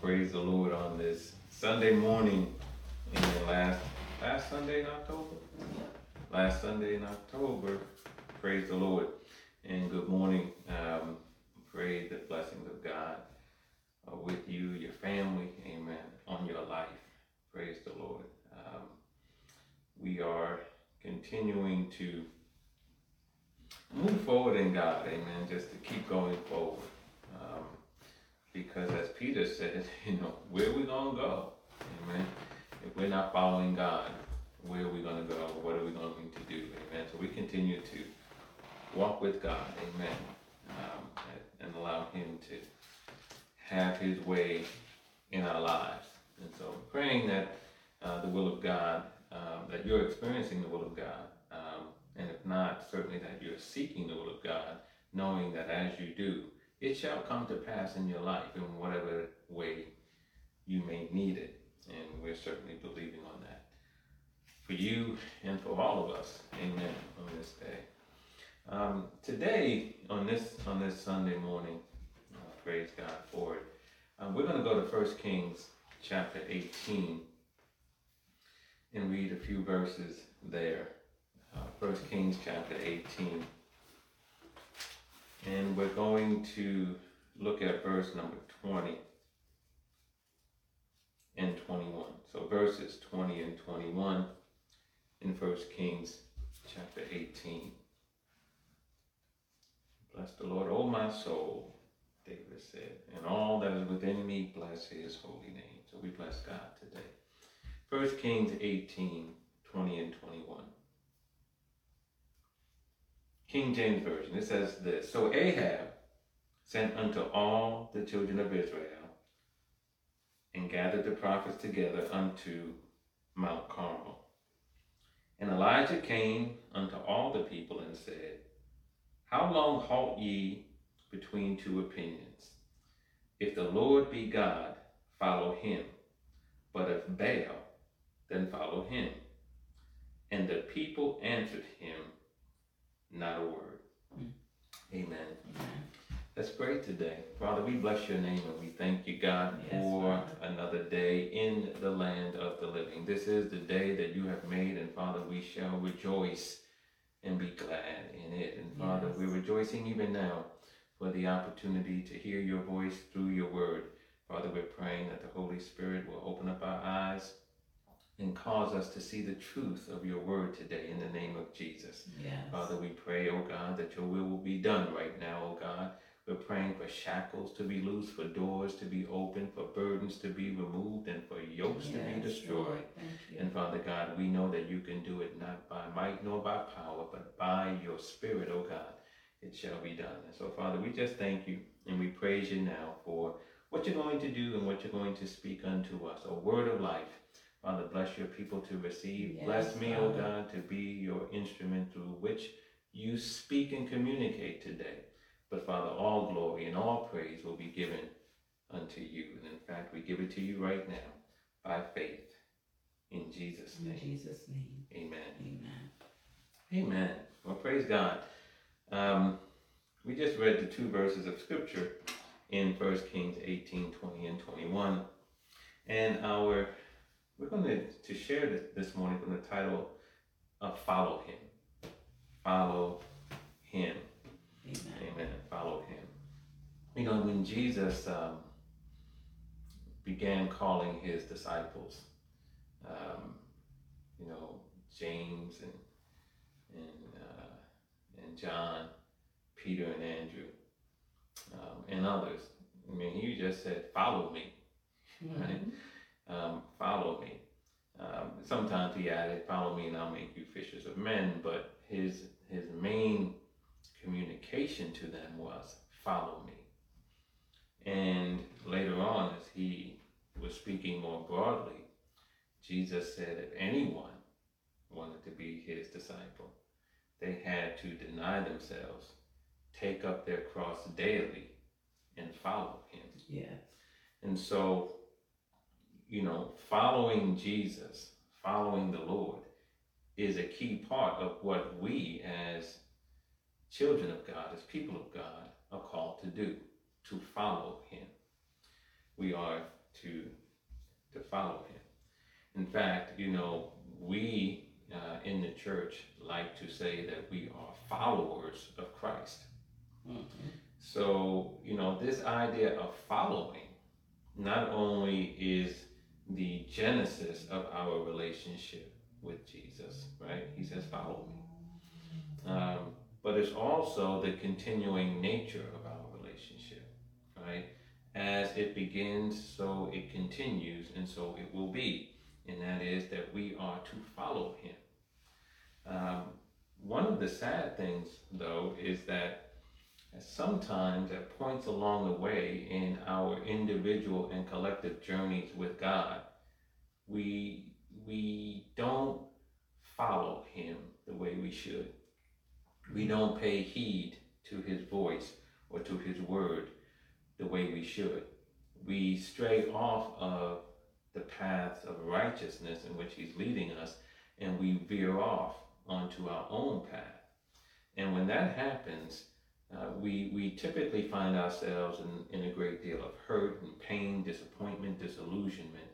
praise the Lord on this Sunday morning in the last last Sunday in October. Last Sunday in October. Praise the Lord and good morning. Um, pray the blessings of God uh, with you, your family, Amen, on your life. Praise the Lord. Um, we are continuing to move forward in God, Amen. Just to keep going forward. Um, because as Peter said, you know, where we gonna go? Amen. If we're not following God, where are we gonna go? What are we going to do? Amen. So we continue to walk with God, amen. Um, and allow him to have his way in our lives. And so praying that uh, the will of God, um, that you're experiencing the will of God, um, and if not, certainly that you're seeking the will of God, knowing that as you do, it shall come to pass in your life in whatever way you may need it. And we're certainly believing on that. For you and for all of us. Amen. On this day. Um, today, on this on this Sunday morning, uh, praise God for it. Um, we're going to go to 1 Kings chapter 18 and read a few verses there. Uh, 1 Kings chapter 18. And we're going to look at verse number 20 and 21. So verses 20 and 21 in 1 Kings chapter 18. Bless the Lord, O my soul, David said, and all that is within me, bless his holy name. So we bless God today. 1 Kings 18, 20 and 21. King James Version, it says this So Ahab sent unto all the children of Israel and gathered the prophets together unto Mount Carmel. And Elijah came unto all the people and said, How long halt ye between two opinions? If the Lord be God, follow him. But if Baal, then follow him. And the people answered him, not a word. Mm. Amen. Amen. Let's pray today. Father, we bless your name and we thank you, God, yes, for Father. another day in the land of the living. This is the day that you have made, and Father, we shall rejoice and be glad in it. And Father, yes. we're rejoicing even now for the opportunity to hear your voice through your word. Father, we're praying that the Holy Spirit will open up our eyes and cause us to see the truth of your word today in the name of Jesus. Yes. Father, we pray, oh God, that your will will be done right now, oh God. We're praying for shackles to be loosed, for doors to be opened, for burdens to be removed, and for yokes yes, to be destroyed. And Father God, we know that you can do it not by might nor by power, but by your Spirit, oh God. It shall be done. And so, Father, we just thank you and we praise you now for what you're going to do and what you're going to speak unto us. A word of life Father, bless your people to receive. Yes, bless me, O oh God, to be your instrument through which you speak and communicate today. But Father, all glory and all praise will be given unto you. And in fact, we give it to you right now by faith. In Jesus' name. In Jesus' name. Amen. Amen. Amen. Well, praise God. Um, we just read the two verses of scripture in 1 Kings 18, 20 and 21. And our we're going to, to share this, this morning from the title of Follow Him. Follow Him. Amen. Amen. Follow Him. You know, when Jesus um, began calling His disciples, um, you know, James and and uh, and John, Peter and Andrew, um, and others. I mean, he just said, "Follow me," mm-hmm. right? Um, follow me. Um, sometimes he added, follow me and I'll make you fishers of men, but his, his main communication to them was, follow me. And later on, as he was speaking more broadly, Jesus said if anyone wanted to be his disciple, they had to deny themselves, take up their cross daily, and follow him. Yes. And so you know, following Jesus, following the Lord, is a key part of what we as children of God, as people of God, are called to do, to follow Him. We are to to follow him. In fact, you know, we uh, in the church like to say that we are followers of Christ. Mm-hmm. So, you know, this idea of following not only is the genesis of our relationship with Jesus, right? He says, follow me. Um, but it's also the continuing nature of our relationship, right? As it begins, so it continues, and so it will be. And that is that we are to follow him. Um, one of the sad things, though, is that sometimes at points along the way in our individual and collective journeys with God, we we don't follow him the way we should. We don't pay heed to his voice or to his word the way we should. We stray off of the paths of righteousness in which he's leading us and we veer off onto our own path. And when that happens, uh, we, we typically find ourselves in, in a great deal of hurt and pain, disappointment, disillusionment,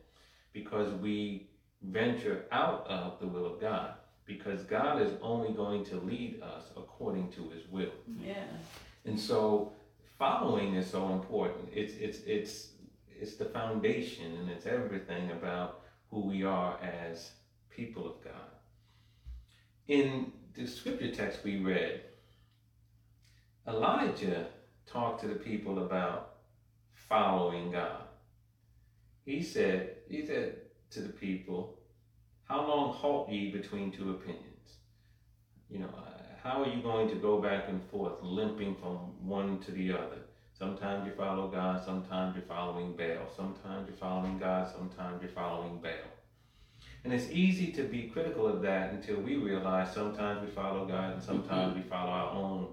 because we venture out of the will of God. Because God is only going to lead us according to His will. Yeah. And so, following is so important. It's it's it's it's the foundation, and it's everything about who we are as people of God. In the scripture text we read, Elijah talked to the people about following God. He said, he said to the people, How long halt ye between two opinions? You know, uh, how are you going to go back and forth, limping from one to the other? Sometimes you follow God, sometimes you're following Baal. Sometimes you're following God, sometimes you're following Baal. And it's easy to be critical of that until we realize sometimes we follow God and sometimes we follow our own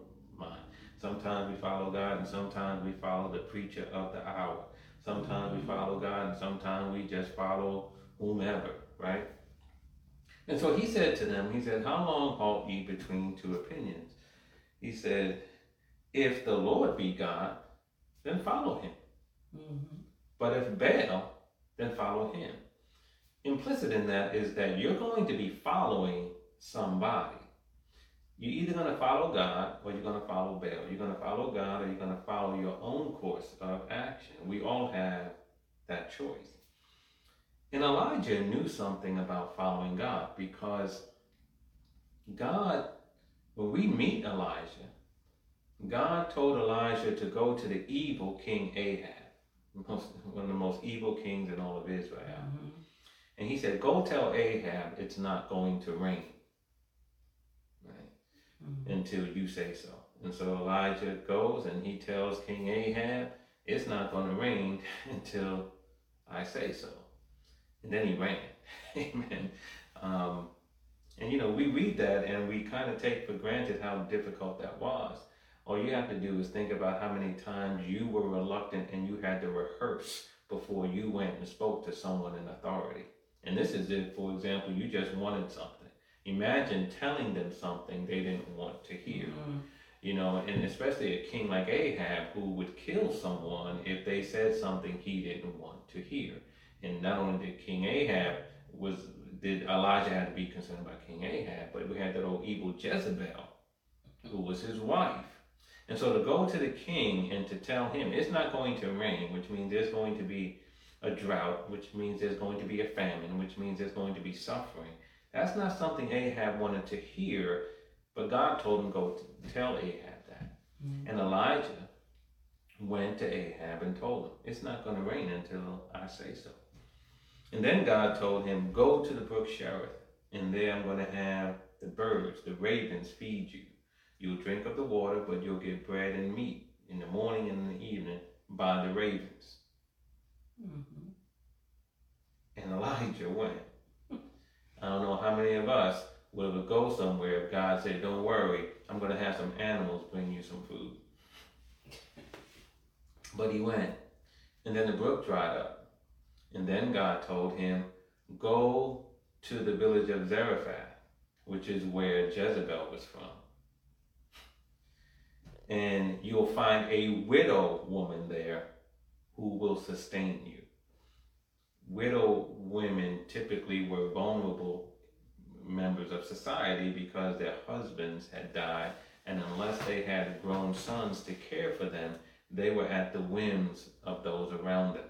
Sometimes we follow God and sometimes we follow the preacher of the hour. Sometimes we follow God and sometimes we just follow whomever, right? And so he said to them, he said, How long halt ye between two opinions? He said, If the Lord be God, then follow him. Mm-hmm. But if Baal, then follow him. Implicit in that is that you're going to be following somebody. You're either going to follow God or you're going to follow Baal. You're going to follow God or you're going to follow your own course of action. We all have that choice. And Elijah knew something about following God because God, when we meet Elijah, God told Elijah to go to the evil king Ahab, most, one of the most evil kings in all of Israel. Mm-hmm. And he said, Go tell Ahab it's not going to rain mm-hmm. until you say so. And so Elijah goes and he tells King Ahab, it's not going to rain until I say so. And then he ran. Amen. Um, and you know, we read that and we kind of take for granted how difficult that was. All you have to do is think about how many times you were reluctant and you had to rehearse before you went and spoke to someone in authority. And this is if, for example, you just wanted something Imagine telling them something they didn't want to hear. Mm-hmm. You know, and especially a king like Ahab who would kill someone if they said something he didn't want to hear. And not only did King Ahab was did Elijah had to be concerned about King Ahab, but we had that old evil Jezebel, who was his wife. And so to go to the king and to tell him it's not going to rain, which means there's going to be a drought, which means there's going to be a famine, which means there's going to be suffering. That's not something Ahab wanted to hear, but God told him go tell Ahab that. Mm-hmm. And Elijah went to Ahab and told him, It's not going to rain until I say so. And then God told him, Go to the brook Cherith, and there I'm going to have the birds, the ravens, feed you. You'll drink of the water, but you'll get bread and meat in the morning and in the evening by the ravens. Mm-hmm. And Elijah went. I don't know how many of us would go somewhere if God said, Don't worry, I'm going to have some animals bring you some food. But he went. And then the brook dried up. And then God told him, Go to the village of Zarephath, which is where Jezebel was from. And you'll find a widow woman there who will sustain you. Widow women typically were vulnerable members of society because their husbands had died, and unless they had grown sons to care for them, they were at the whims of those around them.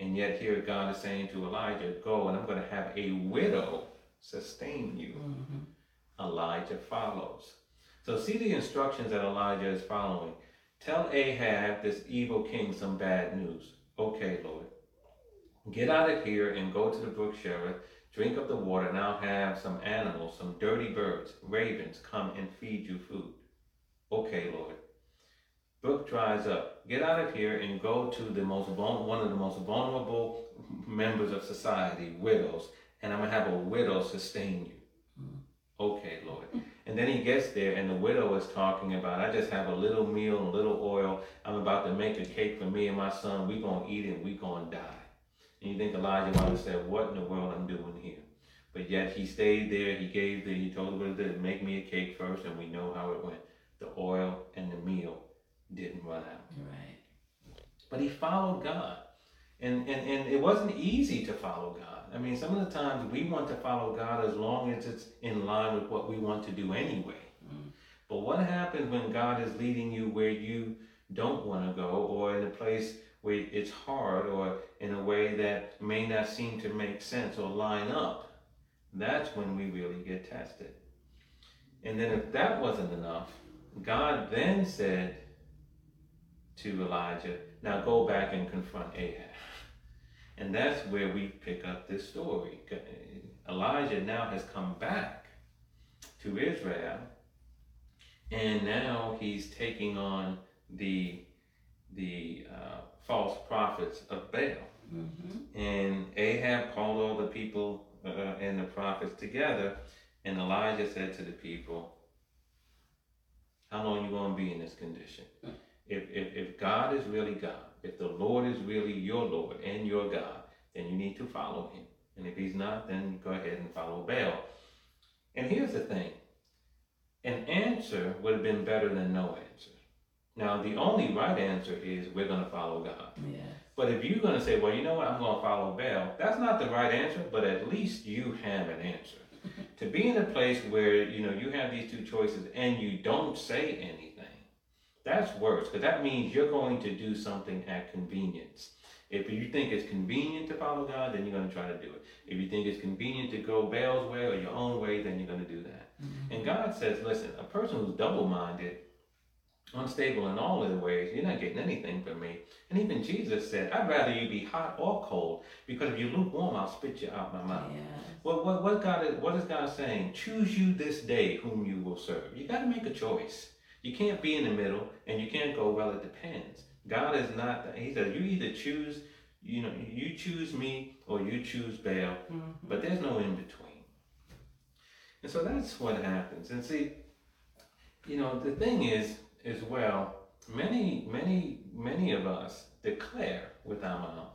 And yet, here God is saying to Elijah, Go and I'm going to have a widow sustain you. Mm-hmm. Elijah follows. So, see the instructions that Elijah is following. Tell Ahab, this evil king, some bad news. Okay, Lord. Get out of here and go to the brook Cherith, drink of the water, and I'll have some animals, some dirty birds, ravens, come and feed you food. Okay, Lord. Brook dries up. Get out of here and go to the most one of the most vulnerable members of society, widows, and I'm gonna have a widow sustain you. Mm. Okay, Lord. And then he gets there, and the widow is talking about, I just have a little meal, and a little oil. I'm about to make a cake for me and my son. we going to eat it, we going to die. And you think Elijah might have said, What in the world I'm doing here? But yet he stayed there. He gave the, he told the widow to make me a cake first, and we know how it went. The oil and the meal didn't run out. Right. But he followed God. And, and, and it wasn't easy to follow God. I mean, some of the times we want to follow God as long as it's in line with what we want to do anyway. Mm. But what happens when God is leading you where you don't want to go or in a place where it's hard or in a way that may not seem to make sense or line up? That's when we really get tested. And then if that wasn't enough, God then said to Elijah, now go back and confront Ahab. And that's where we pick up this story. Elijah now has come back to Israel, and now he's taking on the the uh, false prophets of Baal. Mm-hmm. And Ahab called all the people uh, and the prophets together, and Elijah said to the people, "How long you going to be in this condition? Mm. If, if if God is really God, if the Lord is really your Lord and your God, then you need to follow him. And if he's not, then go ahead and follow Baal. And here's the thing an answer would have been better than no answer. Now, the only right answer is we're going to follow God. Yes. But if you're going to say, well, you know what, I'm going to follow Baal, that's not the right answer, but at least you have an answer. to be in a place where, you know, you have these two choices and you don't say anything, that's worse, because that means you're going to do something at convenience. If you think it's convenient to follow God, then you're going to try to do it. If you think it's convenient to go Baal's way or your own way, then you're going to do that. Mm-hmm. And God says, listen, a person who's double minded, unstable in all of the ways, you're not getting anything from me. And even Jesus said, I'd rather you be hot or cold, because if you're lukewarm, I'll spit you out my mouth. Yes. Well, what, what, God is, what is God saying? Choose you this day whom you will serve. You got to make a choice. You can't be in the middle, and you can't go, well, it depends. God is not, he says, you either choose, you know, you choose me or you choose Baal, mm-hmm. but there's no in between. And so that's what happens. And see, you know, the thing is, as well, many, many, many of us declare with our mouth,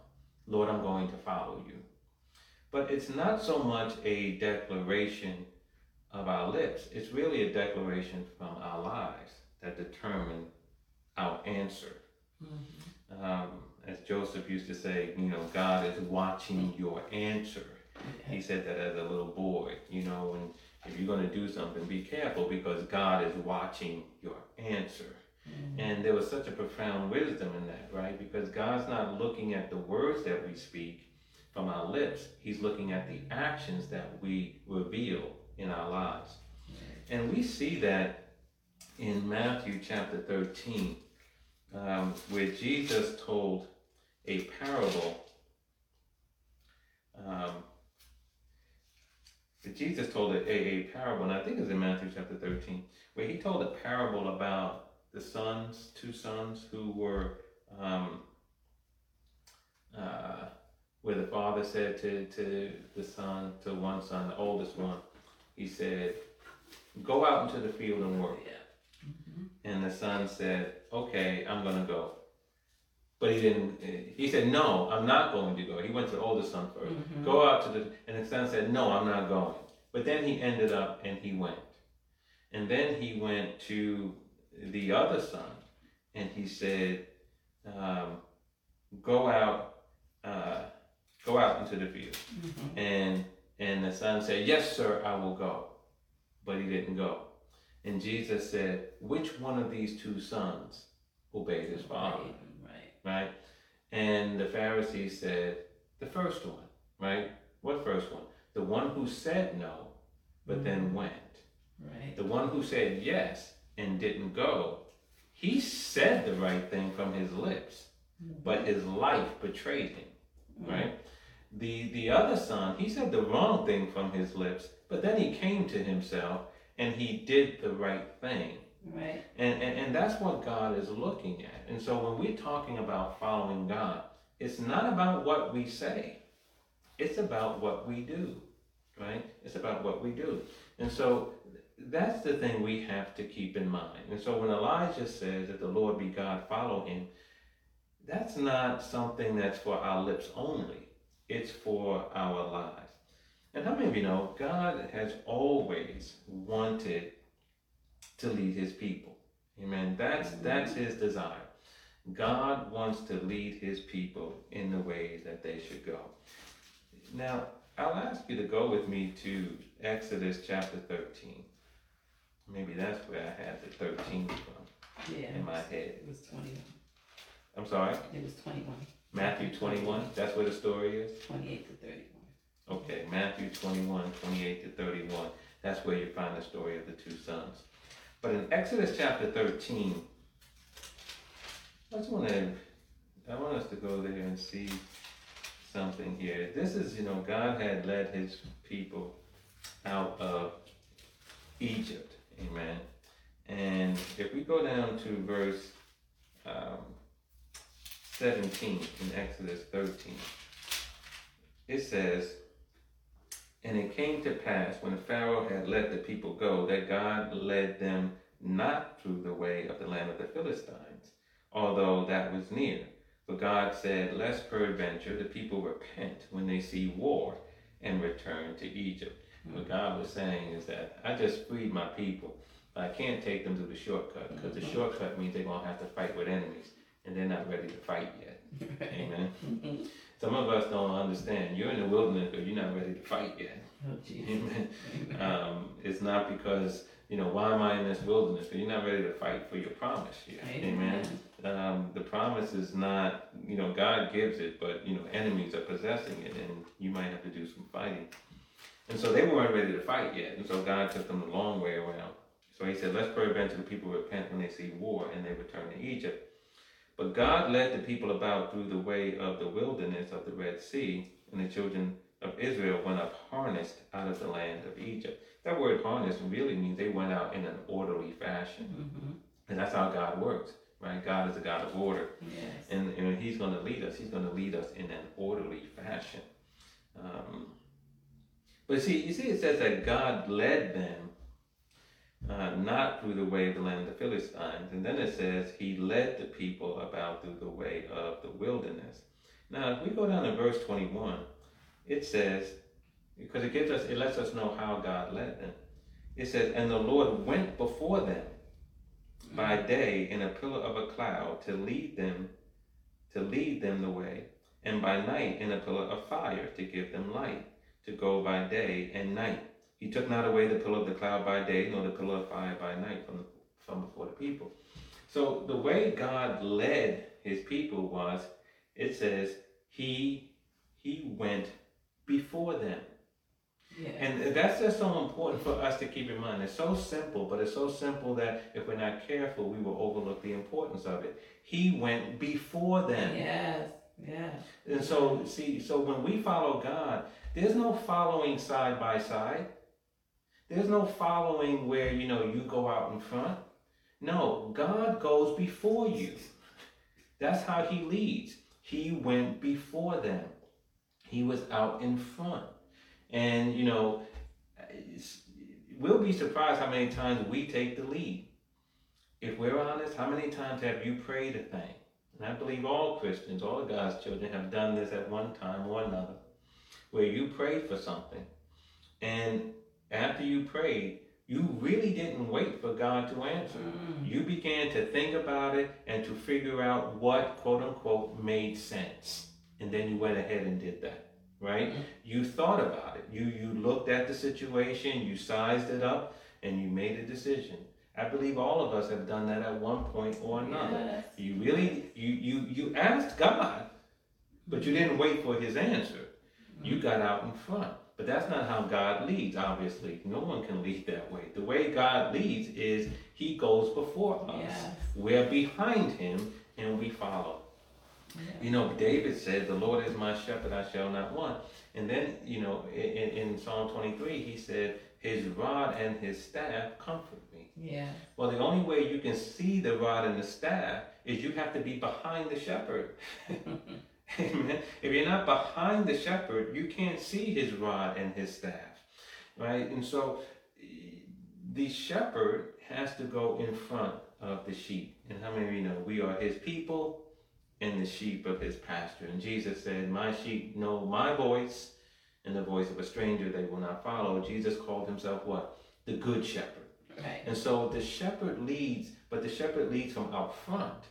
Lord, I'm going to follow you. But it's not so much a declaration of our lips, it's really a declaration from our lives that determine our answer. Mm-hmm. Um, as Joseph used to say, you know, God is watching your answer. He said that as a little boy, you know, and if you're going to do something, be careful because God is watching your answer. Mm-hmm. And there was such a profound wisdom in that, right? Because God's not looking at the words that we speak from our lips, He's looking at the actions that we reveal in our lives. Mm-hmm. And we see that in Matthew chapter 13 um, where Jesus told a parable. Um, Jesus told a, a, parable, and I think it's in Matthew chapter 13, where he told a parable about the sons, two sons who were, um, uh, where the father said to, to the son, to one son, the oldest one, he said, Go out into the field and work. Yeah. And the son said, okay, I'm going to go. But he didn't, he said, no, I'm not going to go. He went to the oldest son 1st mm-hmm. Go out to the, and the son said, no, I'm not going. But then he ended up and he went. And then he went to the other son and he said, um, go out uh, Go out into the field. Mhm. And and the son said, Yes, sir, I will go. But he didn't go. And Jesus said, Which one of these two sons obeyed his father? Right. Right? And the Pharisees said, The first one, right? What first one? The one who said no, but then mm-hmm. went. Right. The one who said yes and didn't go, he said the right thing from his lips, mm-hmm. but his life betrayed him, mm-hmm. right? The the other son, he said the wrong thing from his lips, but then he came to himself and he did the right thing. Right. And, and, and that's what God is looking at. And so when we're talking about following God, it's not about what we say, it's about what we do, right? It's about what we do. And so that's the thing we have to keep in mind. And so when Elijah says that the Lord be God, follow him, that's not something that's for our lips only, it's for our lives. And how many of you know God has always wanted to lead his people? Amen. That's that's his desire. God wants to lead his people in the ways that they should go. Now, I'll ask you to go with me to Exodus chapter 13. Maybe that's where I had the 13 from Yeah. in my head. It was twenty-one. I'm sorry, It was twenty-one. Matthew 21. That's where the story is? Twenty-eight to thirty-one. Okay, Matthew 21, 28 to 31. That's where you find the story of the two sons. But in Exodus chapter 13, I just want to, I want us to go there and see something here. This is, you know, God had led his people out of Egypt. Amen. And if we go down to verse um, 17 in Exodus 13, it says, And it came to pass when Pharaoh had let the people go that God led them not through the way of the land of the Philistines, although that was near. For God said, Lest peradventure the people repent when they see war and return to Egypt. Hmm. What God was saying is that I just freed my people, but I can't take them through the shortcut because the hmm. shortcut means they're going to have to fight with enemies, and they're not ready to fight yet. Amen. Mhm. Some of us don't understand. You're in the wilderness, but you're not ready to fight yet. Oh, Amen. Amen. Um, it's not because you know why am I in this wilderness? But you're not ready to fight for your promise yet. Amen. Um, the promise is not you know God gives it, but you know enemies are possessing it, and you might have to do some fighting. And so they weren't ready to fight yet, and so God took them a long way around. So He said, "Let's peradventure the people repent when they see war, and they return to Egypt." But God led the people about through the way of the wilderness of the Red Sea, and the children of Israel went up harnessed out of the land of Egypt. That word harnessed really means they went out in an orderly fashion. Mhm. And that's how God works, right? God is a God of order. Yes. And, and He's going to lead us, He's going to lead us in an orderly fashion. Um, but see, you see, it says that God led them uh, not through the way of the land of the Philistines. And then it says He led the people about through the way of the wilderness. Now, if we go down to verse 21, it says, because it gives us, it lets us know how God led them. It says, And the Lord went before them by day in a pillar of a cloud to lead them, to lead them the way, and by night in a pillar of fire to give them light, to go by day and night. He took not away the pillar of the cloud by day, nor the pillar of fire by night from, from before the people. So the way God led his people was, it says, he he went before them. Yeah. And that's just so important for us to keep in mind. It's so simple, but it's so simple that if we're not careful, we will overlook the importance of it. He went before them. Yes. Yes. And so, see, so when we follow God, there's no following side by side. There's no following where, you know, you go out in front. No, God goes before you. That's how He leads. He went before them, He was out in front. And, you know, we'll be surprised how many times we take the lead. If we're honest, how many times have you prayed a thing? And I believe all Christians, all of God's children have done this at one time or another, where you prayed for something. And after you prayed, you really didn't wait for God to answer. Mm. You began to think about it and to figure out what, quote unquote, made sense. And then you went ahead and did that. right? Mm-hmm. You thought about it. You you looked at the situation, you sized it up, and you made a decision. I believe all of us have done that at one point or another. Yes. You really you you you asked God, but you didn't wait for his answer. You got out in front. But that's not how God leads, obviously. No one can lead that way. The way God leads is he goes before us. Yes. We're behind him and we follow. You know, David said, The Lord is my shepherd, I shall not want. And then, you know, in, in Psalm 23, he said, His rod and his staff comfort me. Yeah. Well, the only way you can see the rod and the staff is you have to be behind the shepherd. Amen. If you're not behind the shepherd, you can't see his rod and his staff. Right? And so the shepherd has to go in front of the sheep. And how many of you know we are his people and the sheep of his pasture. And Jesus said, My sheep know my voice, and the voice of a stranger they will not follow. Jesus called himself what? The good shepherd. Right. And so the shepherd leads, but the shepherd leads from out front,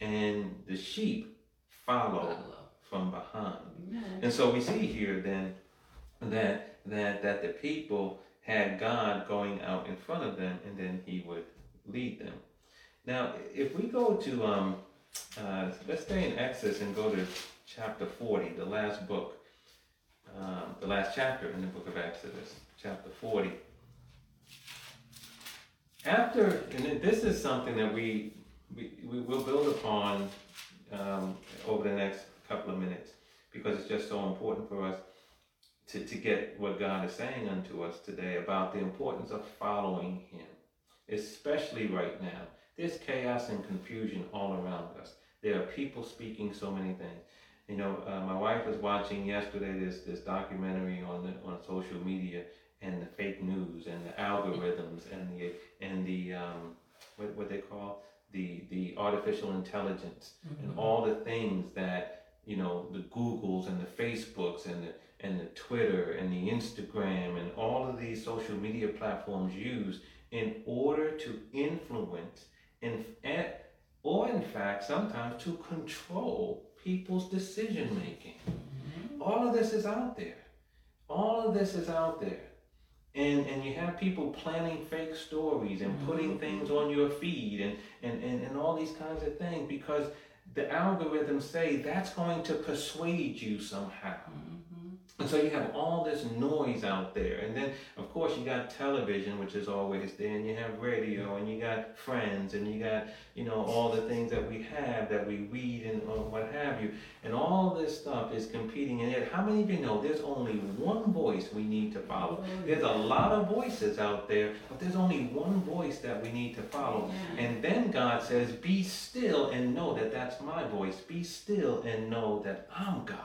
and the sheep follow, follow. From behind. Amen. And so we see here then that that that the people had God going out in front of them, and then He would lead them. Now, if we go to um, uh, let's stay in Exodus and go to chapter 40, the last book, um, the last chapter in the book of Exodus, chapter 40. After, and this is something that we, we, we will build upon um, over the next couple of minutes because it's just so important for us to, to get what God is saying unto us today about the importance of following Him, especially right now there's chaos and confusion all around us. There are people speaking so many things. You know, uh, my wife was watching yesterday this this documentary on the, on social media and the fake news and the algorithms and the and the um, what what they call the the artificial intelligence mm-hmm. and all the things that you know the Googles and the Facebooks and the and the Twitter and the Instagram and all of these social media platforms use in order to influence in, or in fact, sometimes to control people's decision making. Mm-hmm. All of this is out there. All of this is out there. And, and you have people planning fake stories and putting mm-hmm. things on your feed and, and, and, and all these kinds of things because the algorithms say that's going to persuade you somehow. Mm-hmm. And so you have all this noise out there. And then, of course, you got television, which is always there, and you have radio, and you got friends, and you got, you know, all the things that we have that we read and uh, what have you. And all this stuff is competing. And yet, how many of you know there's only one voice we need to follow? There's a lot of voices out there, but there's only one voice that we need to follow. And then God says, Be still and know that that's my voice. Be still and know that I'm God.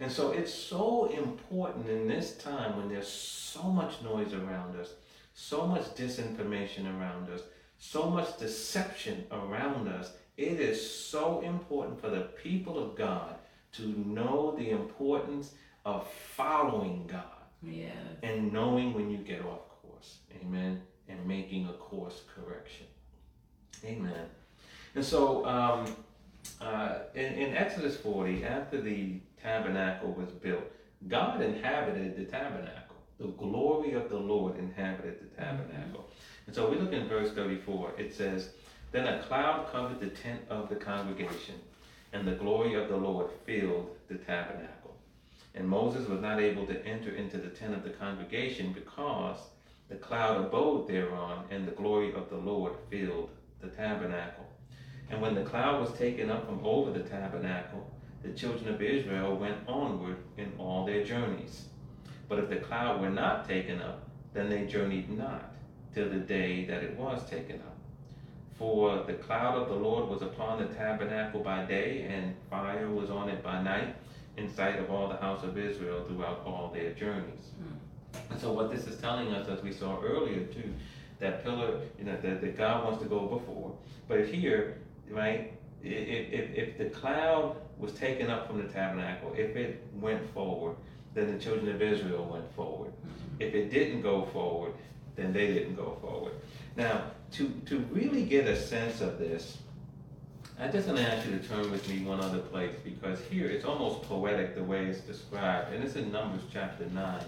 And so it's so important in this time when there's so much noise around us, so much disinformation around us, so much deception around us. It is so important for the people of God to know the importance of following God. Yes. And knowing when you get off course. Amen. And making a course correction. Amen. And so um, uh, in, in Exodus 40, after the tabernacle was built, God inhabited the tabernacle. The glory of the Lord inhabited the tabernacle. Mm-hmm. And so we look in verse 34. It says, Then a cloud covered the tent of the congregation, and the glory of the Lord filled the tabernacle. And Moses was not able to enter into the tent of the congregation because the cloud abode thereon, and the glory of the Lord filled the tabernacle. And when the cloud was taken up from over the tabernacle, the children of Israel went onward in all their journeys. But if the cloud were not taken up, then they journeyed not till the day that it was taken up. For the cloud of the Lord was upon the tabernacle by day, and fire was on it by night, in sight of all the house of Israel throughout all their journeys. And so, what this is telling us, as we saw earlier too, that pillar, you know, that God wants to go before. But here, right, if, if, the cloud was taken up from the tabernacle, if it went forward, then the children of Israel went forward. If it didn't go forward, then they didn't go forward. Now, to, to really get a sense of this, I just want to ask you to turn with me one other place because here it's almost poetic the way it's described, and it's in Numbers chapter 9.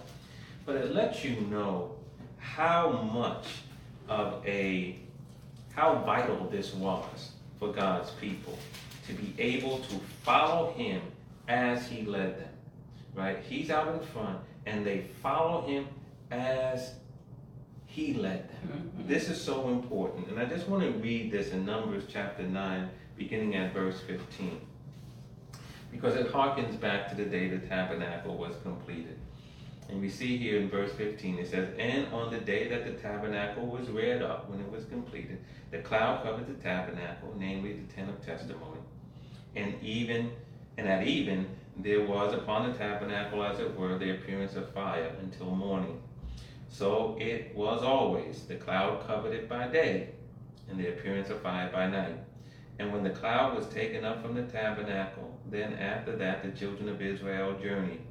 But it lets you know how much of a, how vital this was for God's people to be able to follow Him as He led them. Right? He's out in front, and they follow Him as He led them. Mm-hmm. This is so important. And I just want to read this in Numbers chapter 9 beginning at verse 15, because it harkens back to the day the tabernacle was completed. And we see here in verse 15, it says, And on the day that the tabernacle was reared up, when it was completed, the cloud covered the tabernacle, namely the tent of testimony. And even and at even there was upon the tabernacle, as it were, the appearance of fire until morning. So it was always. The cloud covered it by day, and the appearance of fire by night. And when the cloud was taken up from the tabernacle, then after that the children of Israel journeyed.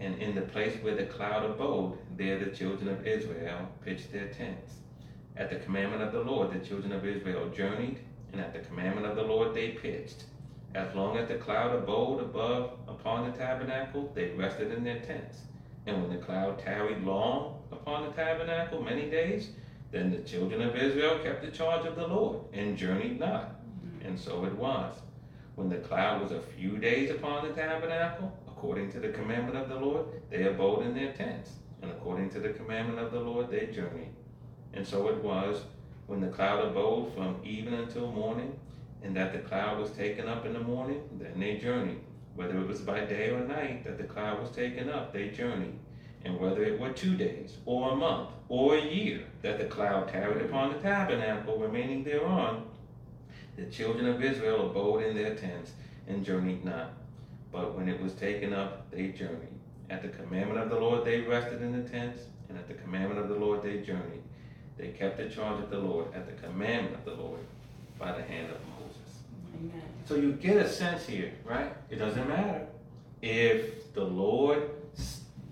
And in the place where the cloud abode, there the children of Israel pitched their tents. At the commandment of the Lord, the children of Israel journeyed, and at the commandment of the Lord they pitched. As long as the cloud abode above upon the tabernacle, they rested in their tents. And when the cloud tarried long upon the tabernacle, many days, then the children of Israel kept the charge of the Lord, and journeyed not and so it was. When the cloud was a few days upon the tabernacle, according to the commandment of the Lord, they abode in their tents, and according to the commandment of the Lord, they journeyed. And so it was when the cloud abode from even until morning, and that the cloud was taken up in the morning, then they journeyed. Whether it was by day or night that the cloud was taken up, they journeyed. And whether it were two days, or a month, or a year that the cloud tarried upon the tabernacle, remaining thereon, the children of Israel abode in their tents and journeyed not. But when it was taken up, they journeyed. At the commandment of the Lord, they rested in the tents, and at the commandment of the Lord, they journeyed. They kept the charge of the Lord at the commandment of the Lord by the hand of Moses. Amen. So you get a sense here, right? It doesn't matter if the Lord,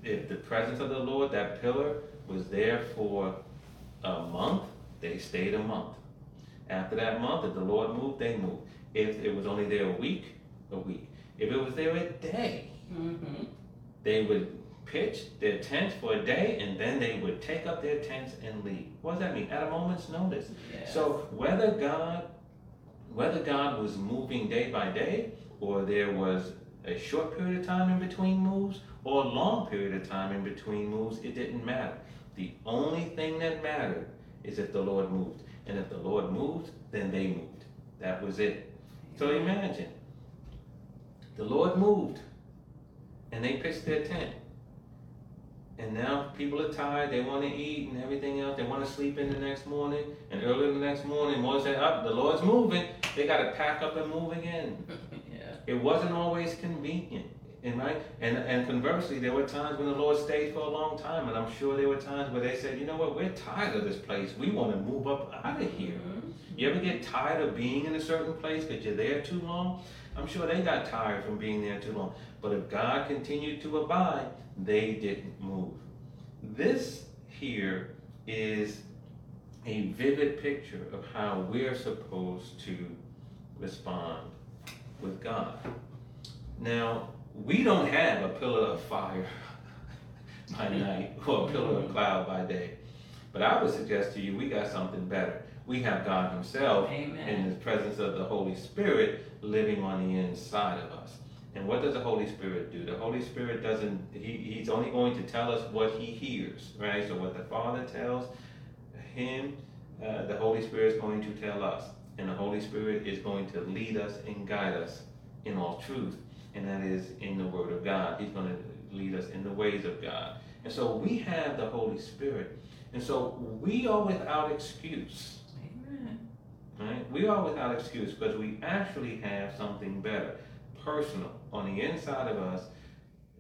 if the presence of the Lord, that pillar, was there for a month, they stayed a month. After that month, if the Lord moved, they moved. If it was only there a week, a week. If it was there a day, mm-hmm. they would pitch their tents for a day and then they would take up their tents and leave. What does that mean? At a moment's notice. Yes. So whether God whether God was moving day by day or there was a short period of time in between moves or a long period of time in between moves, it didn't matter. The only thing that mattered is if the Lord moved. And if the Lord moved, then they moved. That was it. So imagine the Lord moved and they pitched their tent. And now people are tired, they want to eat and everything else. They want to sleep in the next morning. And early the next morning, Moses said, Up, the Lord's moving. They got to pack up and move again. yeah. It wasn't always convenient. And right, and and conversely, there were times when the Lord stayed for a long time, and I'm sure there were times where they said, you know what, we're tired of this place. We want to move up out of here. Mm-hmm. You ever get tired of being in a certain place because you're there too long? I'm sure they got tired from being there too long. But if God continued to abide, they didn't move. This here is a vivid picture of how we're supposed to respond with God. Now, we don't have a pillar of fire by mm-hmm. night or a pillar of cloud by day. But I would suggest to you, we got something better. We have God Himself Amen. in the presence of the Holy Spirit living on the inside of us. And what does the Holy Spirit do? The Holy Spirit doesn't, he, He's only going to tell us what He hears, right? So what the Father tells Him, uh, the Holy Spirit is going to tell us. And the Holy Spirit is going to lead us and guide us in all truth and that is in the Word of God. He's going to lead us in the ways of God. And so we have the Holy Spirit. And so we are without excuse. Right? We are without excuse because we actually have something better, personal, on the inside of us,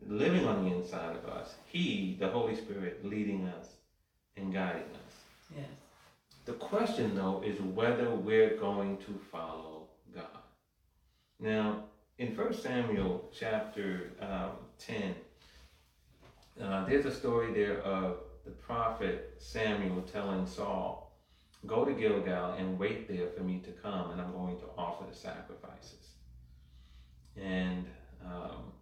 living on the inside of us. He, the Holy Spirit, leading us and guiding us. Yes. The question, though, is whether we're going to follow God. Now, in First Samuel chapter um, 10, uh, there's a story there of the prophet Samuel telling Saul Go to Gilgal and wait there for me to come, and I'm going to offer the sacrifices. And, um,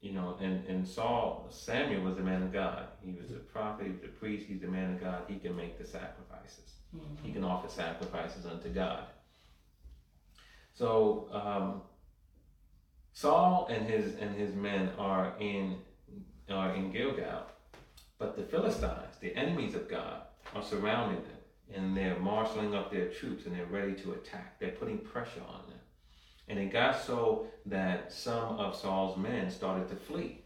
you know, and, and Saul, Samuel was the man of God. He was a prophet, he was a priest, he's the man of God. He can make the sacrifices, Mhm. he can offer sacrifices unto God. So, um, Saul and his and his men are in are in Gilgal, but the Philistines, the enemies of God, are surrounding them and they're marshaling up their troops and they're ready to attack. They're putting pressure on them. And it got so that some of Saul's men started to flee.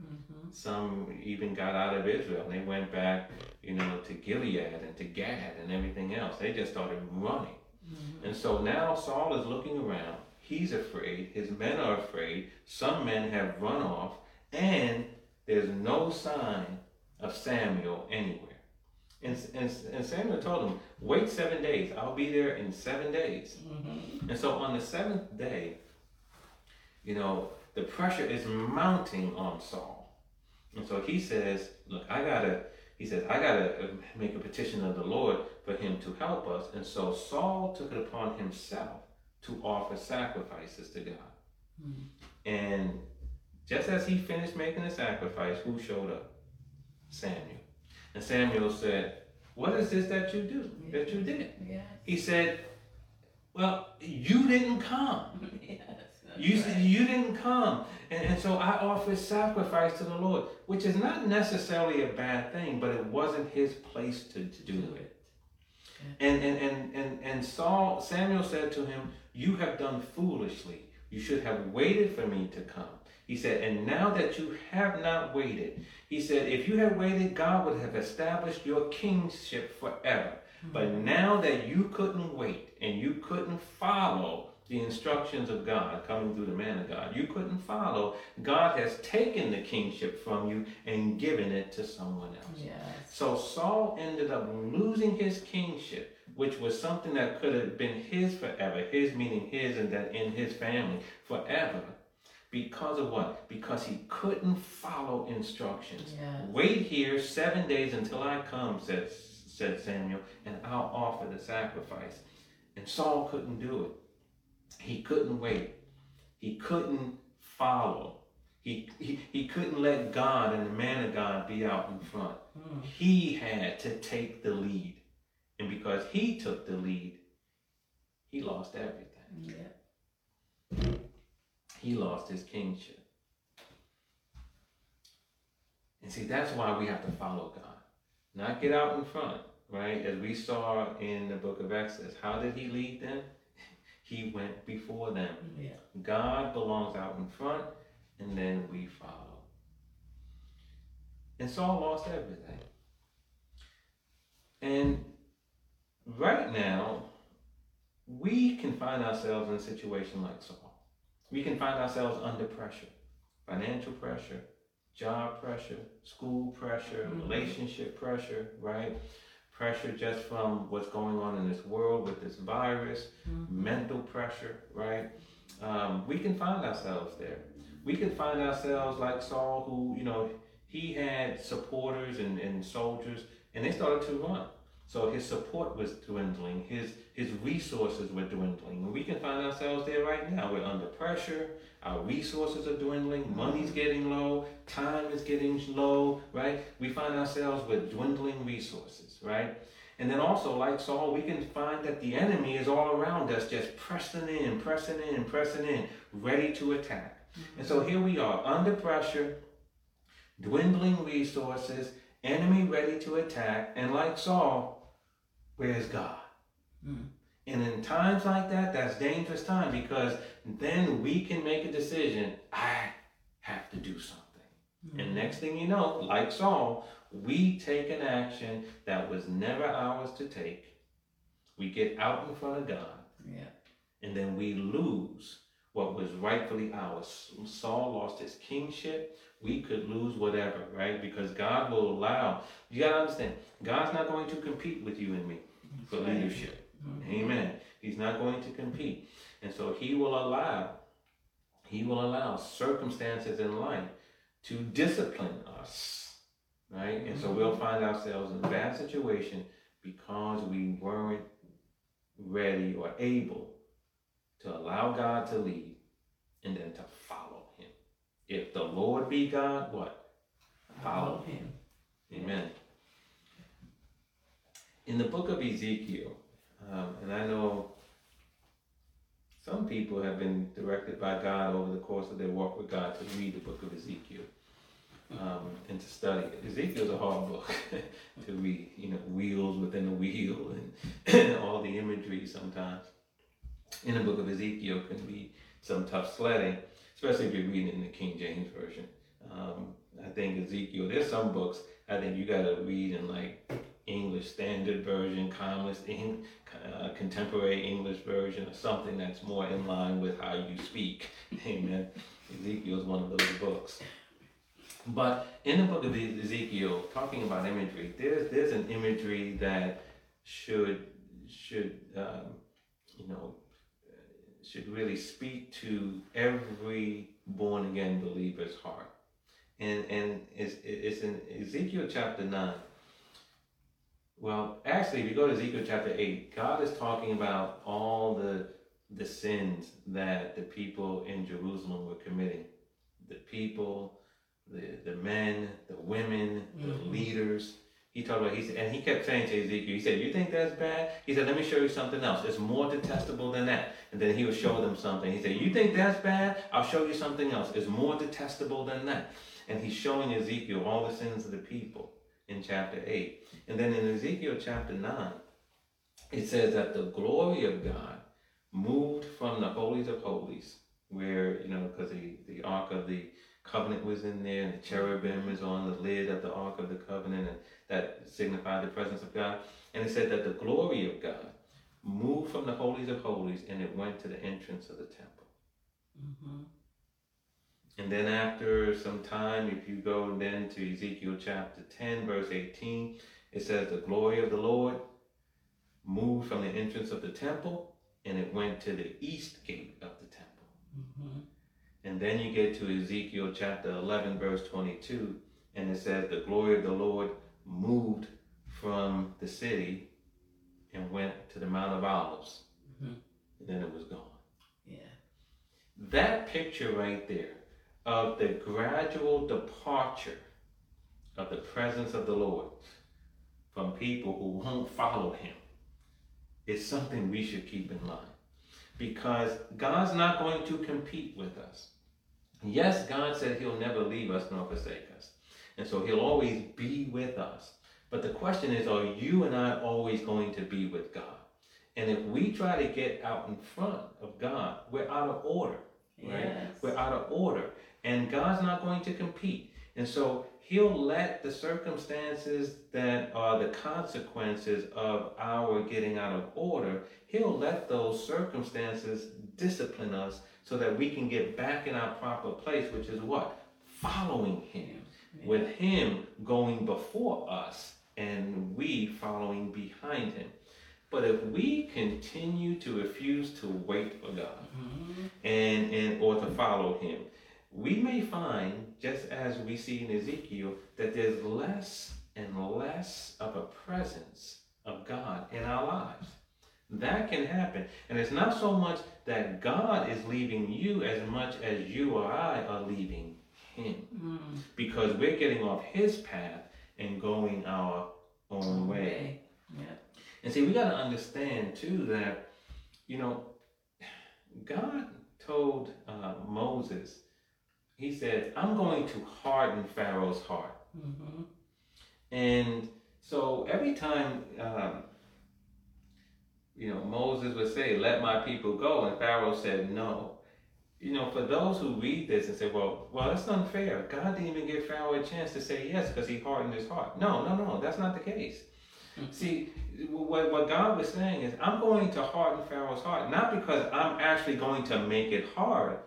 Mhm. Some even got out of Israel and they went back, you know, to Gilead and to Gad and everything else. They just started running. Mhm. And so now Saul is looking around. He's afraid. His men are afraid. Some men have run off. And there's no sign of Samuel anywhere. And, and, and Samuel told him, Wait seven days. I'll be there in seven days. Mhm. And so on the seventh day, you know, the pressure is mounting on Saul. And so he says, Look, I gotta, he says, I gotta uh, make a petition of the Lord for him to help us. And so Saul took it upon himself to offer sacrifices to God. Mhm. And just as he finished making the sacrifice, who showed up? Samuel. And Samuel said, What is this that you do? That you did? Yes. He said, Well, you didn't come. Yes. You right. said you didn't come. And, and so I offered sacrifice to the Lord, which is not necessarily a bad thing, but it wasn't his place to, to do it. And, and, and, and, and Saul, Samuel said to him, You have done foolishly. You should have waited for me to come. He said, And now that you have not waited, he said, If you had waited, God would have established your kingship forever. Mm-hmm. But now that you couldn't wait and you couldn't follow the instructions of God coming through the man of God, you couldn't follow, God has taken the kingship from you and given it to someone else. Yes. So Saul ended up losing his kingship, which was something that could have been his forever, his meaning his and that in his family forever. Because of what? Because he couldn't follow instructions. Yes. Wait here seven days until I come, said, said Samuel, and I'll offer the sacrifice. And Saul couldn't do it. He couldn't wait. He couldn't follow. He, he, he couldn't let God and the man of God be out in front. Mm. He had to take the lead. And because he took the lead, he lost everything. Yeah. He lost his kingship. And see, that's why we have to follow God. Not get out in front, right? As we saw in the book of Exodus. How did he lead them? He went before them. Yeah. God belongs out in front, and then we follow. And Saul lost everything. And right now, we can find ourselves in a situation like Saul. We can find ourselves under pressure financial pressure, job pressure, school pressure, Mhm. relationship pressure, right? Pressure just from what's going on in this world with this virus, Mhm. mental pressure, right? Um, we can find ourselves there. We can find ourselves like Saul, who, you know, he had supporters and, and soldiers, and they started to run. So his support was dwindling, his his resources were dwindling. We can find ourselves there right now. We're under pressure, our resources are dwindling, money's getting low, time is getting low, right? We find ourselves with dwindling resources, right? And then also, like Saul, we can find that the enemy is all around us, just pressing in, pressing in, pressing in, ready to attack. And so here we are, under pressure, dwindling resources, enemy ready to attack, and like Saul, where's God? Mm. And in times like that, that's dangerous time because then we can make a decision. I have to do something. And next thing you know, like Saul, we take an action that was never ours to take. We get out in front of God, Yeah. and then we lose what was rightfully ours. Saul lost his kingship. We could lose whatever, right? Because God will allow. You got to understand, God's not going to compete with you and me for right. leadership. Mhm. Amen. He's not going to compete. And so he will allow, he will allow circumstances in life to discipline us. Right? And so we'll find ourselves in a bad situation because we weren't ready or able to allow God to lead and then to follow him. If the Lord be God, what? Follow him. Amen. In the book of Ezekiel, um, and I know some people have been directed by God over the course of their walk with God to read the book of Ezekiel um, and to study it. Ezekiel's a hard book to read, you know, wheels within a wheel and all the imagery sometimes. In the book of Ezekiel can be some tough sledding, especially if you're reading in the King James Version. Um, I think Ezekiel, there's some books I think you got to read in like English Standard Version, Commons, uh, Contemporary English Version, or something that's more in line with how you speak. Amen. Ezekiel is one of those books. But in the book of Ezekiel, talking about imagery, there's there's an imagery that should should um, you know should really speak to every born again believer's heart, and and it's it's in Ezekiel chapter nine. Well, actually, if you go to Ezekiel chapter eight, God is talking about all the the sins that the people in Jerusalem were committing. The people the, the men, the women, the mm-hmm. leaders. He talked about, he said, and he kept saying to Ezekiel, he said, You think that's bad? He said, Let me show you something else. It's more detestable than that. And then he would show them something. He said, You think that's bad? I'll show you something else. It's more detestable than that. And he's showing Ezekiel all the sins of the people in chapter 8. And then in Ezekiel chapter 9, it says that the glory of God moved from the holies of holies, where, you know, because the, the ark of the covenant was in there, and the cherubim was on the lid of the Ark of the Covenant, and that signified the presence of God. And it said that the glory of God moved from the holies of holies, and it went to the entrance of the temple. Mm-hmm. And then after some time, if you go then to Ezekiel chapter 10, verse 18, it says the glory of the Lord moved from the entrance of the temple, and it went to the east gate of the temple. Mm-hmm. And then you get to Ezekiel chapter 11, verse 22, and it says, The glory of the Lord moved from the city and went to the Mount of Olives. Mm-hmm. And then it was gone. Yeah. That picture right there of the gradual departure of the presence of the Lord from people who won't follow him is something we should keep in mind because God's not going to compete with us. Yes, God said He'll never leave us nor forsake us. And so He'll always be with us. But the question is, are you and I always going to be with God? And if we try to get out in front of God, we're out of order. Right? Yes. We're out of order. And God's not going to compete. And so He'll let the circumstances that are the consequences of our getting out of order, He'll let those circumstances discipline us so that we can get back in our proper place, which is what? Following Him. With Him going before us and we following behind Him. But if we continue to refuse to wait for God mm-hmm. and, and or to follow Him, we may find, just as we see in Ezekiel, that there's less and less of a presence of God in our lives. That can happen. And it's not so much that God is leaving you as much as you or I are leaving Him. Mm. Because we're getting off His path and going our own way. Yeah. And see, we got to understand too that, you know, God told uh, Moses, he said, I'm going to harden Pharaoh's heart. Mm-hmm. And so every time, um, you know, Moses would say, Let my people go, and Pharaoh said, No. You know, for those who read this and say, Well, well, that's unfair. God didn't even give Pharaoh a chance to say yes because he hardened his heart. No, no, no, that's not the case. Mm-hmm. See, what, what God was saying is, I'm going to harden Pharaoh's heart, not because I'm actually going to make it hard,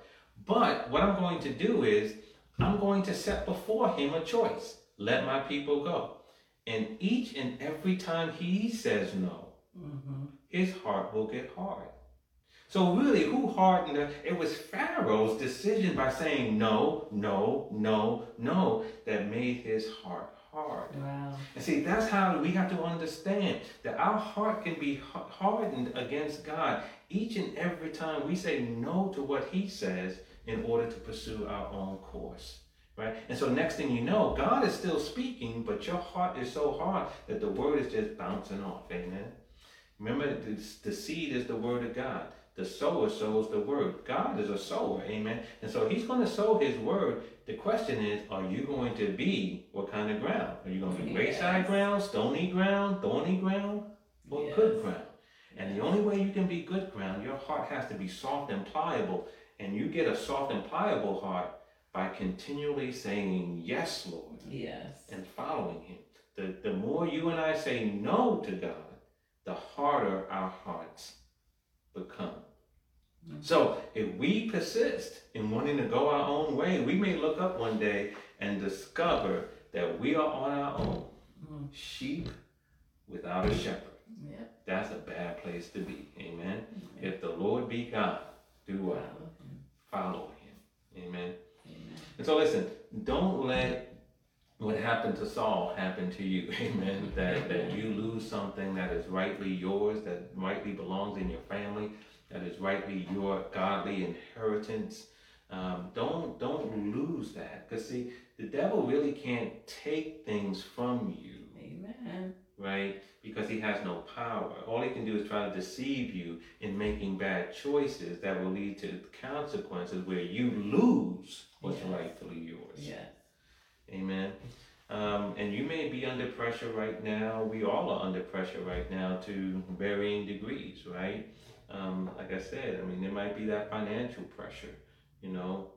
but what I'm going to do is I'm going to set before him a choice. Let my people go. And each and every time he says no, mm-hmm. his heart will get hard. So really, who hardened it? It was Pharaoh's decision by saying no, no, no, no that made his heart hard. Wow. And see, that's how we have to understand that our heart can be hardened against God each and every time we say no to what He says in order to pursue our own course. Right? And so, next thing you know, God is still speaking, but your heart is so hard that the word is just bouncing off. Amen. Remember, the, the seed is the word of God. The sower sows the word. God is a sower. Amen. And so, He's going to sow His word. The question is, are you going to be what kind of ground? Are you going to be Yes. wayside ground, stony ground, thorny ground, or Yes. good ground? And the only way you can be good ground, your heart has to be soft and pliable. And you get a soft and pliable heart by continually saying, Yes, Lord, Yes. and following Him. The, the more you and I say no to God, the harder our hearts become. Mhm. So if we persist in wanting to go our own way, we may look up one day and discover that we are on our own, Mm. sheep without a shepherd. Yep. That's a bad place to be. Amen. If the Lord be God, do what? Follow him. Amen. Amen. And so listen, don't let what happened to Saul happen to you. Amen. That that you lose something that is rightly yours, that rightly belongs in your family, that is rightly your godly inheritance. Um, don't don't lose that. Because see, the devil really can't take things from you. Right? Because he has no power. All he can do is try to deceive you in making bad choices that will lead to consequences where you lose what's Yes. rightfully yours. Yes. Amen. Um, and you may be under pressure right now. We all are under pressure right now to varying degrees, right? Um, like I said, I mean, there might be that financial pressure, you know.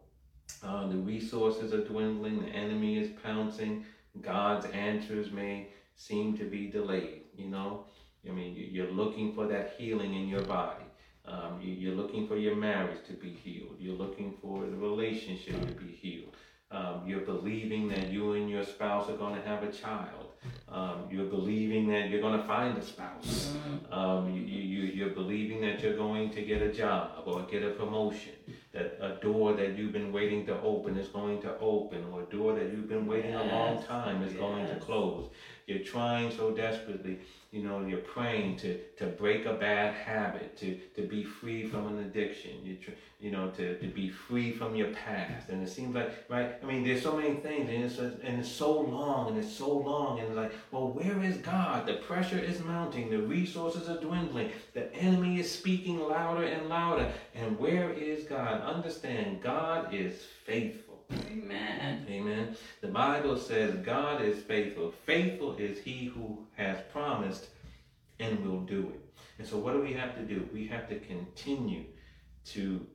Uh, the resources are dwindling, the enemy is pouncing, God's answers may seem to be delayed, you know. I mean, you- you're looking for that healing in your body. Um, you- you're looking for your marriage to be healed. You're looking for the relationship to be healed. Um, you're believing that you and your spouse are going to have a child. Um, you're believing that you're going to find a spouse. Mm. Um, you, you- you're believing that you're going to get a job or get a promotion. That a door that you've been waiting to open is going to open, or a door that you've been waiting a long time is going to close. You're trying so desperately, you know, you're praying to, to break a bad habit, to, to be free from an addiction, you, tr- you know, to, to be free from your past. And it seems like, right, I mean, there's so many things, and it's, and it's so long, and it's so long, and like, well, where is God? The pressure is mounting, the resources are dwindling, the enemy is speaking louder and louder, and where is God? Understand, God is faithful. Amen. Amen. The Bible says God is faithful. Faithful is he who has promised and will do it. And so, what do we have to do? We have to continue to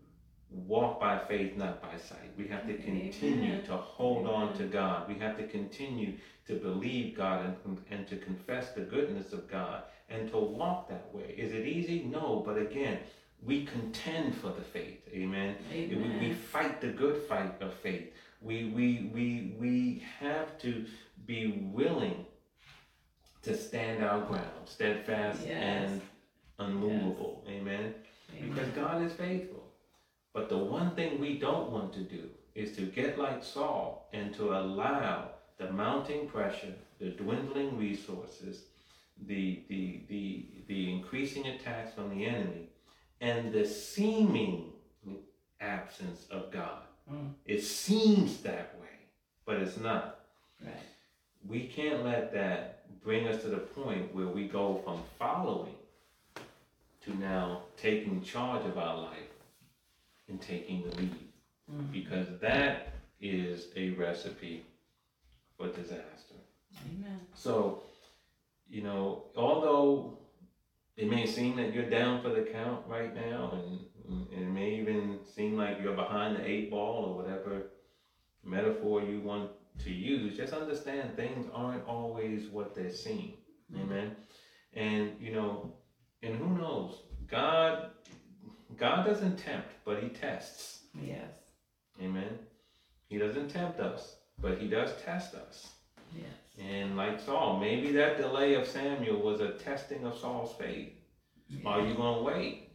walk by faith, not by sight. We have to continue Amen. to hold on to God. We have to continue to believe God and, and to confess the goodness of God and to walk that way. Is it easy? No, but again, we contend for the faith. Amen. We, we fight the good fight of faith. We, we, we, we have to be willing to stand our ground, steadfast Yes. and unmovable. Amen. Because God is faithful. But the one thing we don't want to do is to get like Saul and to allow the mounting pressure, the dwindling resources, the, the, the, the increasing attacks from the enemy, and the seeming absence of God. Mm. It seems that way, but it's not. Right. We can't let that bring us to the point where we go from following to now taking charge of our life and taking the lead. Mm. Because that is a recipe for disaster. Amen. So, you know, although it may seem that you're down for the count right now, and, and it may even seem like you're behind the eight ball or whatever metaphor you want to use, just understand things aren't always what they seem. Amen. And you know, and who knows? God God doesn't tempt, but he tests. Yes. Amen. He doesn't tempt us, but he does test us. Yes. And like Saul, maybe that delay of Samuel was a testing of Saul's faith. Are you going to wait?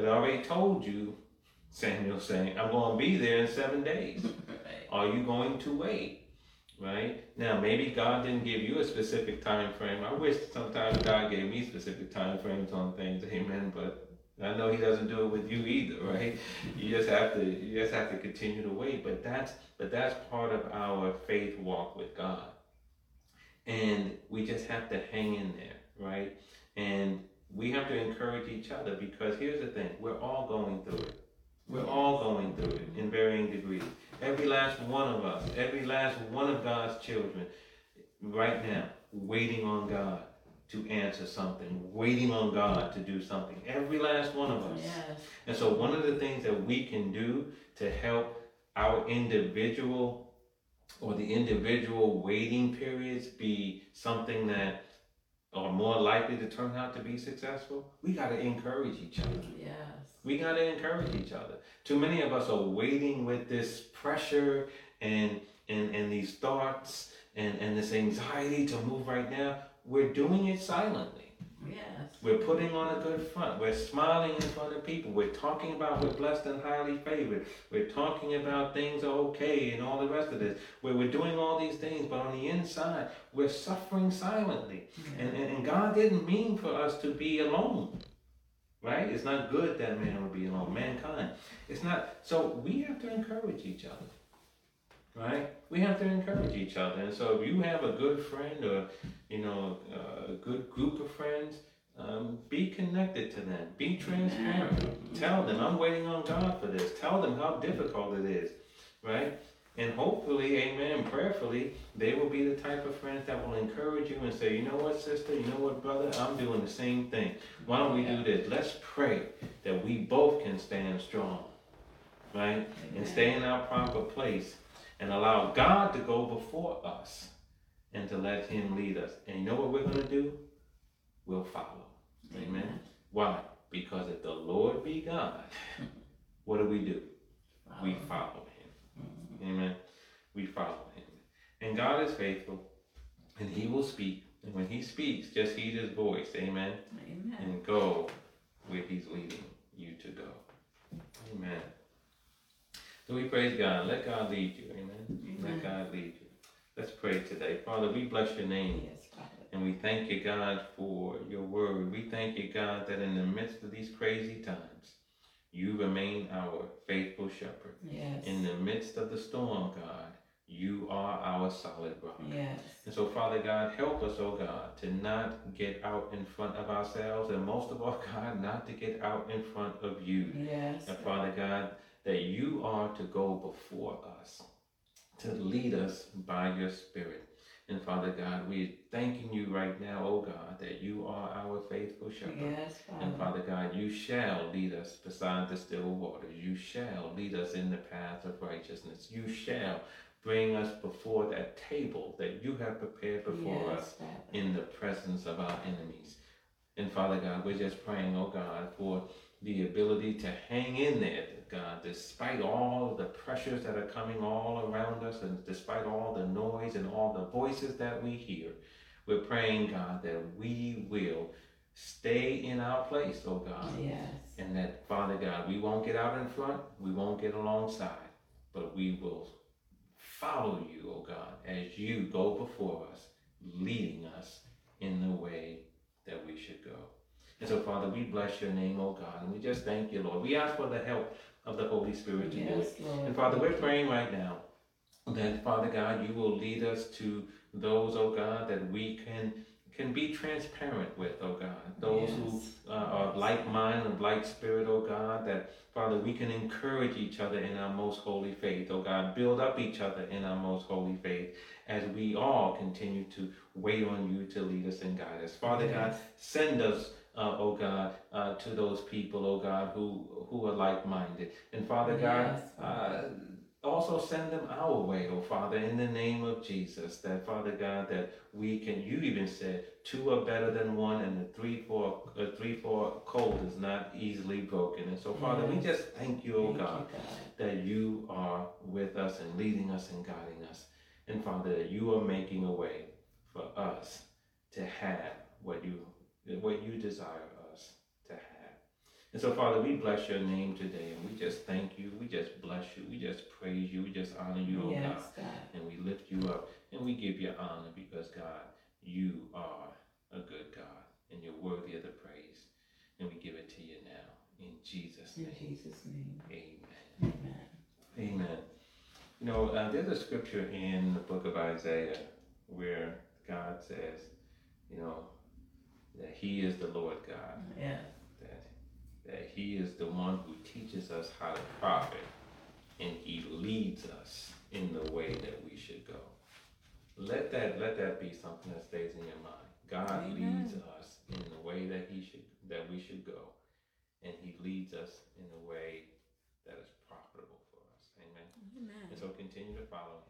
Because I already told you, Samuel saying, I'm going to be there in seven days. right. Are you going to wait? right? Now, maybe God didn't give you a specific time frame. I wish sometimes God gave me specific time frames on things, amen. But I know He doesn't do it with you either, right? You just have to, you just have to continue to wait. But that's, but that's part of our faith walk with God, and we just have to hang in there, right? And we have to encourage each other because here's the thing: we're all going through it. We're all going through it in varying degrees. Every last one of us, every last one of God's children, right now, waiting on God to answer something, waiting on God to do something. Every last one of us. Yes. And so, one of the things that we can do to help our individual or the individual waiting periods be something that are more likely to turn out to be successful, we got to encourage each other. Yes. We got to encourage each other. Too many of us are waiting with this pressure and and, and these thoughts and, and this anxiety to move right now. We're doing it silently. Yes. We're putting on a good front. We're smiling in front of people. We're talking about we're blessed and highly favored. We're talking about things are okay and all the rest of this. Where we're doing all these things, but on the inside, we're suffering silently. And, and, and God didn't mean for us to be alone. Right? It's not good that man would be alone. Mankind. It's not. So we have to encourage each other. Right? We have to encourage each other. And so if you have a good friend or, you know, a good group of friends, um, be connected to them. Be transparent. Tell them, I'm waiting on God for this. Tell them how difficult it is. Right? And hopefully, amen, prayerfully, they will be the type of friends that will encourage you and say, you know what, sister, you know what, brother, I'm doing the same thing. Why don't we do this? Let's pray that we both can stand strong, right? And stay in our proper place and allow God to go before us and to let Him lead us. And you know what we're going to do? We'll follow. Amen. Why? Because if the Lord be God, what do we do? We follow Him. Mm-hmm. Amen. We follow him. And God is faithful, and he will speak. And when he speaks, just heed his voice. Amen. Amen. And go where he's leading you to go. Amen. So we praise God. Let God lead you. Amen. Let God lead you. Let's pray today. Father, we bless your name. Yes, Father. And we thank you, God, for your word. We thank you, God, that in the midst of these crazy times, you remain our faithful shepherd. Yes. In the midst of the storm, God, you are our solid rock. Yes. And so, Father God, help us, oh God, to not get out in front of ourselves, and most of all, God, not to get out in front of you. Yes. And Father God, that you are to go before us, to lead us by your Spirit. And Father God, we're thanking you right now, oh God, that you are our faithful shepherd. Yes, Father. And Father. God, you shall lead us beside the still waters. You shall lead us in the path of righteousness. You shall bring us before that table that you have prepared before us Father. in the presence of our enemies. And Father God, we're just praying, oh God, for the ability to hang in there, God, despite all the pressures that are coming all around us and despite all the noise and all the voices that we hear. We're praying, God, that we will stay in our place, oh God. Yes. And that, Father God, we won't get out in front, we won't get alongside, but we will follow you, oh God, as you go before us, leading us in the way that we should go. And so, Father, we bless your name, oh God, and we just thank you, Lord. We ask for the help of the Holy Spirit to do it. Yes, Lord. And Father, we're praying right now that Father God, you will lead us to those, oh God, that we can can be transparent with, oh God. Those who uh, are like mind and like spirit, oh God, that Father, we can encourage each other in our most holy faith, oh God, build up each other in our most holy faith as we all continue to wait on you to lead us and guide us. Father God, send us, uh, oh God, uh, to those people, oh God, who who are like-minded. And Father God, Yes, Father. Also send them our way, oh Father, in the name of Jesus. That Father God, that we can. You even said two are better than one, and the three four uh, three four cold is not easily broken. And so, Father, we just thank you, oh Thank you, God, that you are with us and leading us and guiding us. And Father, that you are making a way for us to have what you what you desire us to have. And so, Father, we bless your name today, and we just thank you. We just bless you. We just praise you. We just honor you, oh God. Yes, God. And we lift you up, and we give you honor because, God, you are a good God, and you're worthy of the praise. And we give it to you now. In Jesus' In name. Jesus' name. Amen. Amen. Amen. You know, uh, there's a scripture in the book of Isaiah where God says, you know, that He is the Lord God, Yes. That He is the one who teaches us how to profit, and He leads us in the way that we should go. Let that let that be something that stays in your mind. God Amen. leads us in the way that He should that we should go, and He leads us in a way that is profitable for us. Amen. Amen. And so continue to follow him